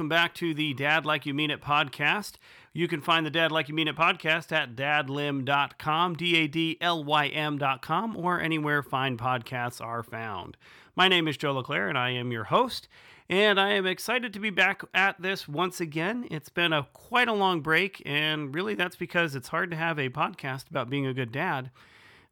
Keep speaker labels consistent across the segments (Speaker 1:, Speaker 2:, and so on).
Speaker 1: welcome back to the Dad Like You Mean It podcast. You can find the Dad Like You Mean It podcast at dadlym.com, D A D L Y M.com, or anywhere fine podcasts are found. My name is Joe LeClaire, and I am your host. And I am excited to be back at this once again. It's been a quite a long break, and really that's because it's hard to have a podcast about being a good dad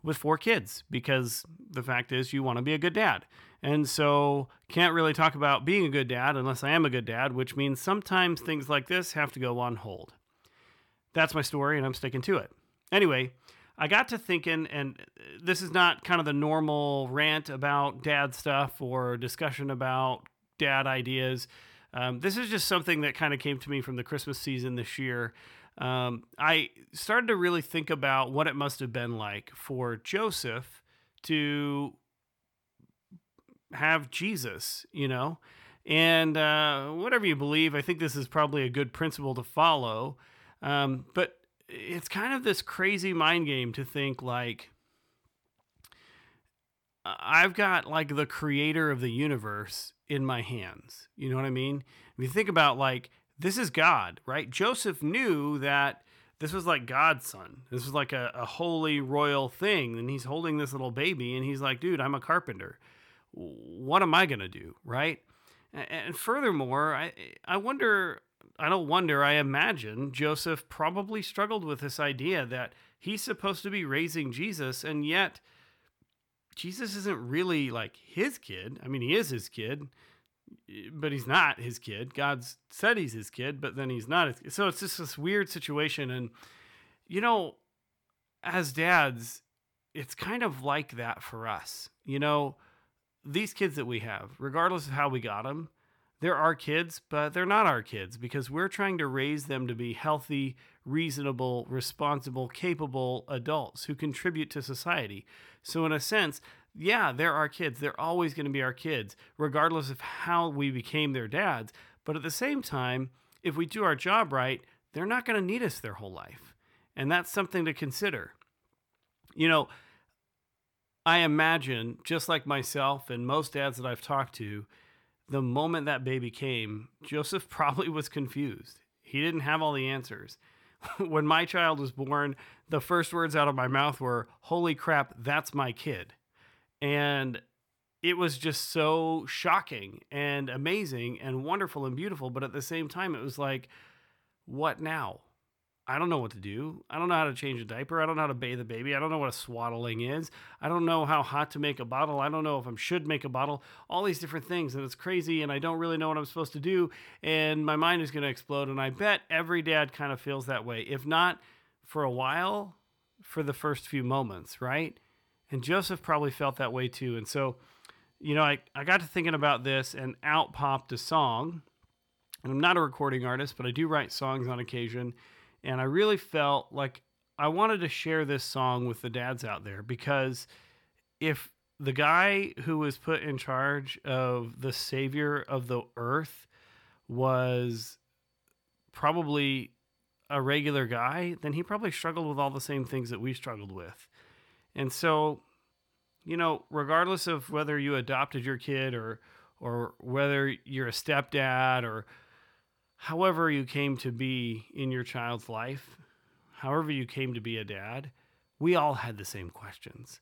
Speaker 1: with four kids because the fact is you want to be a good dad. And so can't really talk about being a good dad unless I am a good dad, which means sometimes things like this have to go on hold. That's my story and I'm sticking to it. Anyway, I got to thinking, and this is not kind of the normal rant about dad stuff or discussion about dad ideas. Um, this is just something that kind of came to me from the Christmas season this year. Um, I started to really think about what it must have been like for Joseph to have Jesus, you know? And uh, whatever you believe, I think this is probably a good principle to follow. Um, but it's kind of this crazy mind game to think like, I've got like the creator of the universe in my hands. You know what I mean? If you think about like, this is God, right? Joseph knew that this was like God's son. This was like a, a holy royal thing. And he's holding this little baby and he's like, dude, I'm a carpenter. What am I going to do? Right. And furthermore, I, I wonder, I don't wonder, I imagine Joseph probably struggled with this idea that he's supposed to be raising Jesus and yet Jesus isn't really like his kid. I mean, he is his kid, but he's not his kid. God said he's his kid, but then he's not. His, so it's just this weird situation. And, you know, as dads, it's kind of like that for us. You know, these kids that we have, regardless of how we got them, they're our kids, but they're not our kids because we're trying to raise them to be healthy, reasonable, responsible, capable adults who contribute to society. So, in a sense, yeah, they're our kids. They're always going to be our kids, regardless of how we became their dads. But at the same time, if we do our job right, they're not going to need us their whole life. And that's something to consider. You know, I imagine, just like myself and most dads that I've talked to, the moment that baby came, Joseph probably was confused. He didn't have all the answers. when my child was born, the first words out of my mouth were, Holy crap, that's my kid. And it was just so shocking and amazing and wonderful and beautiful. But at the same time, it was like, what now? I don't know what to do. I don't know how to change a diaper. I don't know how to bathe a baby. I don't know what a swaddling is. I don't know how hot to make a bottle. I don't know if I should make a bottle. All these different things. And it's crazy. And I don't really know what I'm supposed to do. And my mind is going to explode. And I bet every dad kind of feels that way. If not for a while, for the first few moments, right? And Joseph probably felt that way too. And so, you know, I, I got to thinking about this and out popped a song. And I'm not a recording artist, but I do write songs on occasion and I really felt like I wanted to share this song with the dads out there because if the guy who was put in charge of the savior of the earth was probably a regular guy, then he probably struggled with all the same things that we struggled with. And so, you know, regardless of whether you adopted your kid or or whether you're a stepdad or however you came to be in your child's life, however you came to be a dad, we all had the same questions.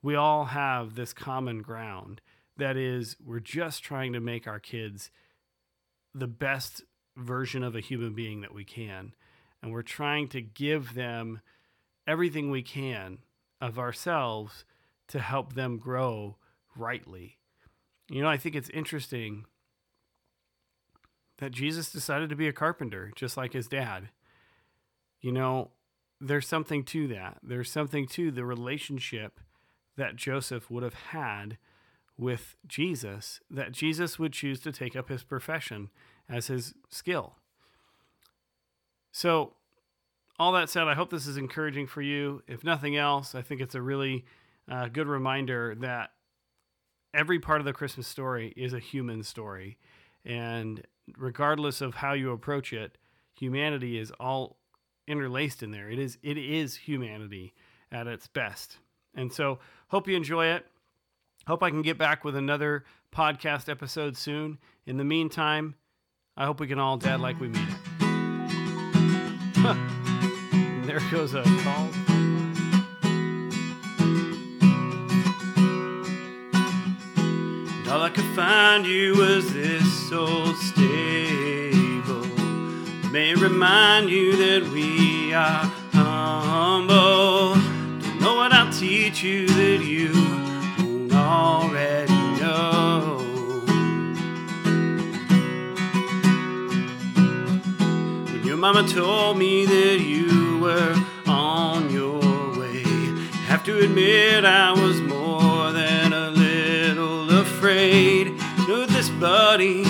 Speaker 1: We all have this common ground that is, we're just trying to make our kids the best version of a human being that we can. And we're trying to give them everything we can of ourselves to help them grow rightly. You know, I think it's interesting that Jesus decided to be a carpenter, just like his dad. You know, there's something to that. There's something to the relationship that Joseph would have had with Jesus, that Jesus would choose to take up his profession as his skill. So, all that said, I hope this is encouraging for you. If nothing else, I think it's a really uh, good reminder that every part of the Christmas story is a human story. And regardless of how you approach it, humanity is all interlaced in there. It is it is humanity at its best. And so hope you enjoy it. Hope I can get back with another podcast episode soon. In the meantime, I hope we can all dad like we mean it. there goes a call. All I could find you was this old. May remind you that we are humble. Don't know what I'll teach you that you won't already know. When your mama told me that you were on your way, have to admit I was more than a little afraid. Know this, buddy,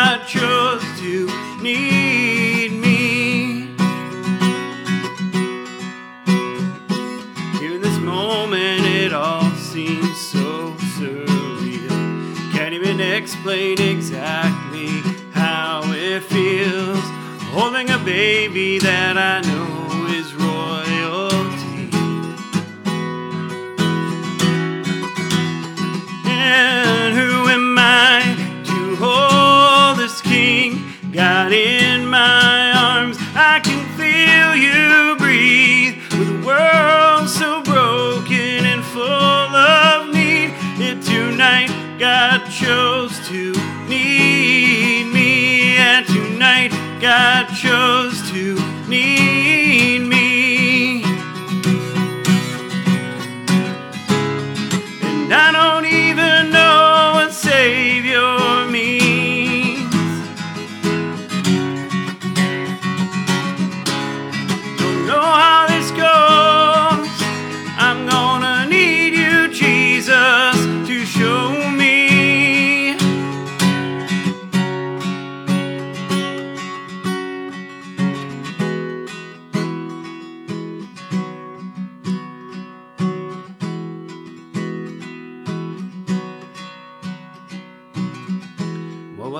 Speaker 1: God chose to need me. In this moment, it all seems so surreal. Can't even explain exactly how it feels. Holding a baby that I God chose to need me. And tonight God chose to need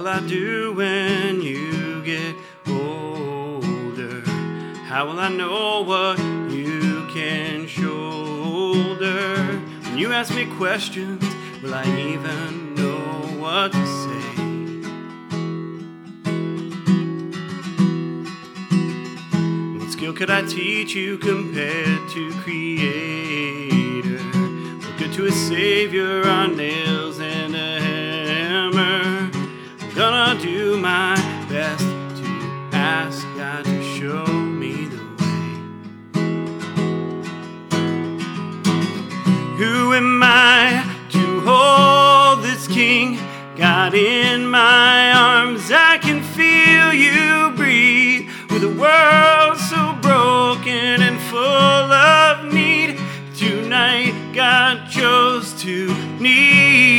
Speaker 1: will I do when you get older? How will I know what you can shoulder? When you ask me questions, will I even know what to say? What skill could I teach you compared to Creator? What good to a Savior are nails and a hammer? Gonna do my best to ask God to show me the way. Who am I to hold this king? God in my arms, I can feel you breathe. With a world so broken and full of need, tonight God chose to need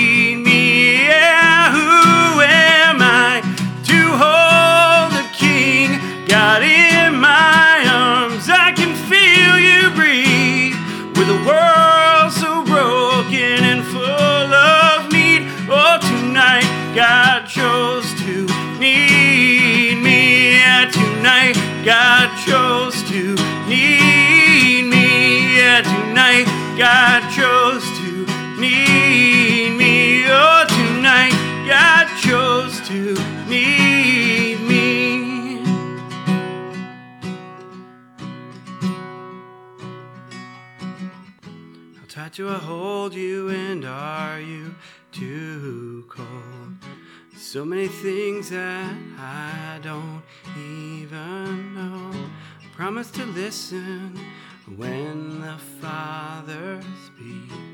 Speaker 1: God chose to need me. Yeah, tonight God chose to need me. Oh, tonight God chose to need me. How tight do I hold you and are you too cold? So many things that I don't even know. Promise to listen when the Father speaks.